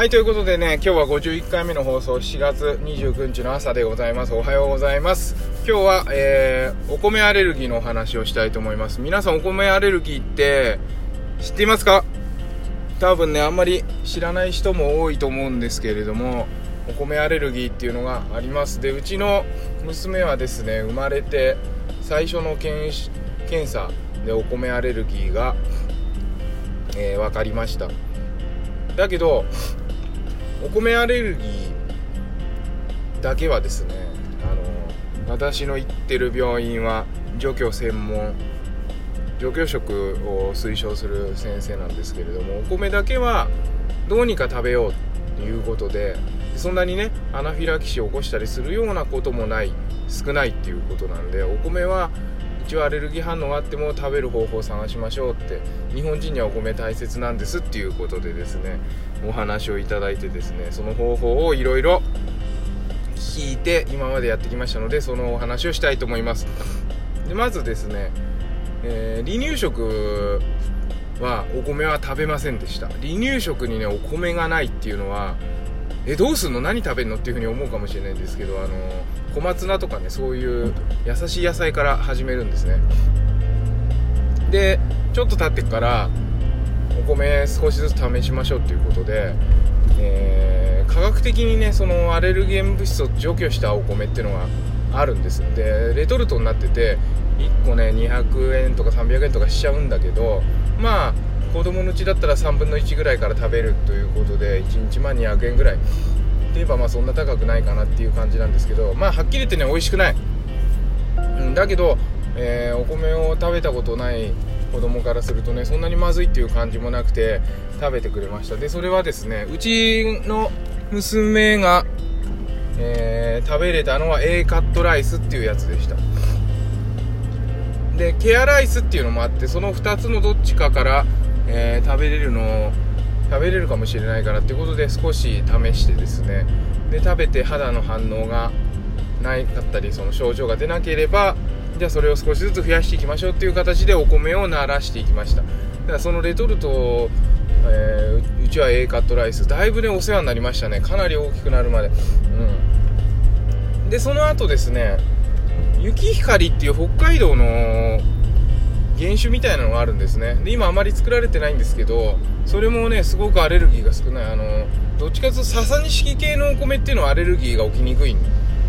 はい、ということでね、今日は51回目の放送、7月29日の朝でございます。おはようございます。今日は、えー、お米アレルギーのお話をしたいと思います。皆さんお米アレルギーって知っていますか？多分ね、あんまり知らない人も多いと思うんですけれども、お米アレルギーっていうのがあります。で、うちの娘はですね、生まれて最初の検査でお米アレルギーが、えー、分かりました。だけどお米アレルギーだけはですねあの私の行ってる病院は除去専門除去食を推奨する先生なんですけれどもお米だけはどうにか食べようということでそんなにねアナフィラキシーを起こしたりするようなこともない少ないっていうことなんでお米は一応アレルギー反応があっても食べる方法を探しましょうって日本人にはお米大切なんですっていうことでですねお話をいただいてですねその方法をいろいろ聞いて今までやってきましたのでそのお話をしたいと思います。でまずですね、えー、離乳食はお米は食べませんでした。離乳食にねお米がないっていうのはえどうすんの？何食べんの？っていうふうに思うかもしれないんですけどあの小松菜とかねそういう優しい野菜から始めるんですね。でちょっと経ってからお米少しずつ試しましょうっていうことで、えー、科学的にねそのアレルゲン物質を除去したお米っていうのがあるんです。でレトルトになってて1個ね200円とか300円とかしちゃうんだけどまあ子供のうちだったら3分の1ぐらいから食べるということで1日ま200円ぐらい。って言えばまあそんな高くないかなっていう感じなんですけどまあはっきり言ってね美味しくない、うん、だけど、えー、お米を食べたことない子供からするとねそんなにまずいっていう感じもなくて食べてくれました。でそれはですねうちの娘が、えー、食べれたのは A カットライスっていうやつでした。でケアライスっていうのもあってその2つのどっちかからえー、食べれるの食べれるかもしれないからってことで少し試してですね。で食べて肌の反応がないかったりその症状が出なければじゃあそれを少しずつ増やしていきましょうっていう形でお米を慣らしていきました。だからそのレトルト、えー、うちは A カットライス。だいぶねお世話になりましたね。かなり大きくなるまで。うん。でその後ですね雪光っていう北海道の原種みたいなのがあるんですね。で今あまり作られてないんですけどそれもねすごくアレルギーが少ない。あのどっちかというと笹錦系のお米っていうのはアレルギーが起きにくいん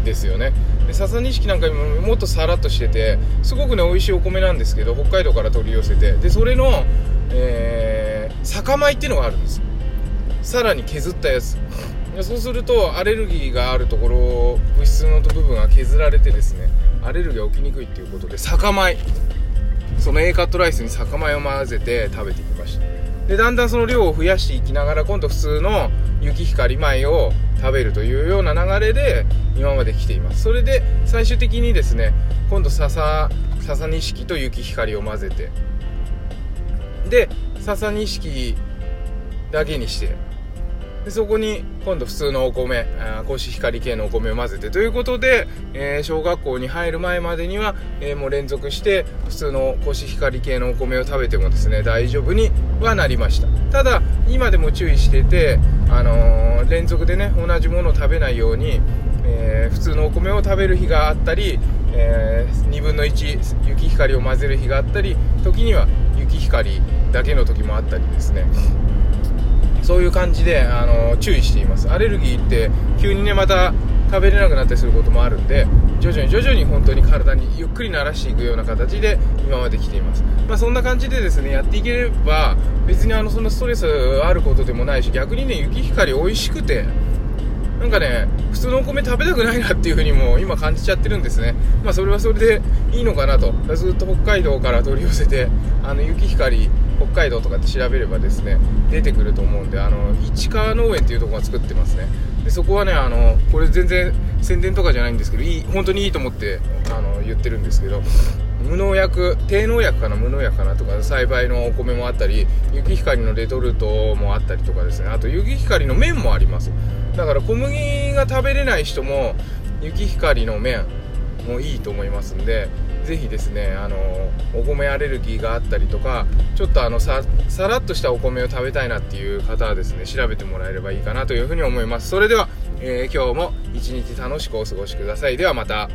ですよね。で笹錦なんかももっとさらっとしててすごくね美味しいお米なんですけど北海道から取り寄せて。でそれの、えー、酒米っていうのがあるんです。さらに削ったやつ。そうするとアレルギーがあるところ物質の部分が削られてですねアレルギーが起きにくいっていうことで酒米。その A カットライスに酒米を混ぜて食べていきました。でだんだんその量を増やしていきながら今度普通の雪光米を食べるというような流れで今まで来ています。それで最終的にですね今度笹笹錦と雪光を混ぜて。で笹錦だけにしてでそこに今度普通のお米コシヒカリ系のお米を混ぜて。ということで、えー、小学校に入る前までには、えー、もう連続して普通のコシヒカリ系のお米を食べてもですね大丈夫にはなりました。ただ今でも注意してて、あのー、連続でね同じものを食べないように、え普通のお米を食べる日があったり、え2分の1雪光を混ぜる日があったり時には雪光だけの時もあったりですね。そういう感じで、あの注意しています。アレルギーって急にねまた食べれなくなったりすることもあるんで徐々に徐々に本当に体にゆっくり慣らしていくような形で今まで来ています、まあ、そんな感じでですねやっていければ別にあのそんなストレスあることでもないし逆にね雪光美味しくてなんかね普通のお米食べたくないなっていう風にも今感じちゃってるんですね。まあそれはそれでいいのかなと。ずっと北海道から取り寄せてあの雪光北海道とかって調べればですね出てくると思うんであの市川農園っていうところが作ってますね。でそこはねあのこれ全然宣伝とかじゃないんですけどいい本当にいいと思ってあの言ってるんですけど。無農薬低農薬かな無農薬かなとか栽培のお米もあったり雪光のレトルトもあったりとかですね。あと雪光の麺もあります。だから小麦が食べれない人も雪光の麺もいいと思いますんでぜひですねあのお米アレルギーがあったりとかちょっとあのささらっとしたお米を食べたいなっていう方はですね調べてもらえればいいかなというふうに思います。それでは、えー、今日も一日楽しくお過ごしください。ではまた。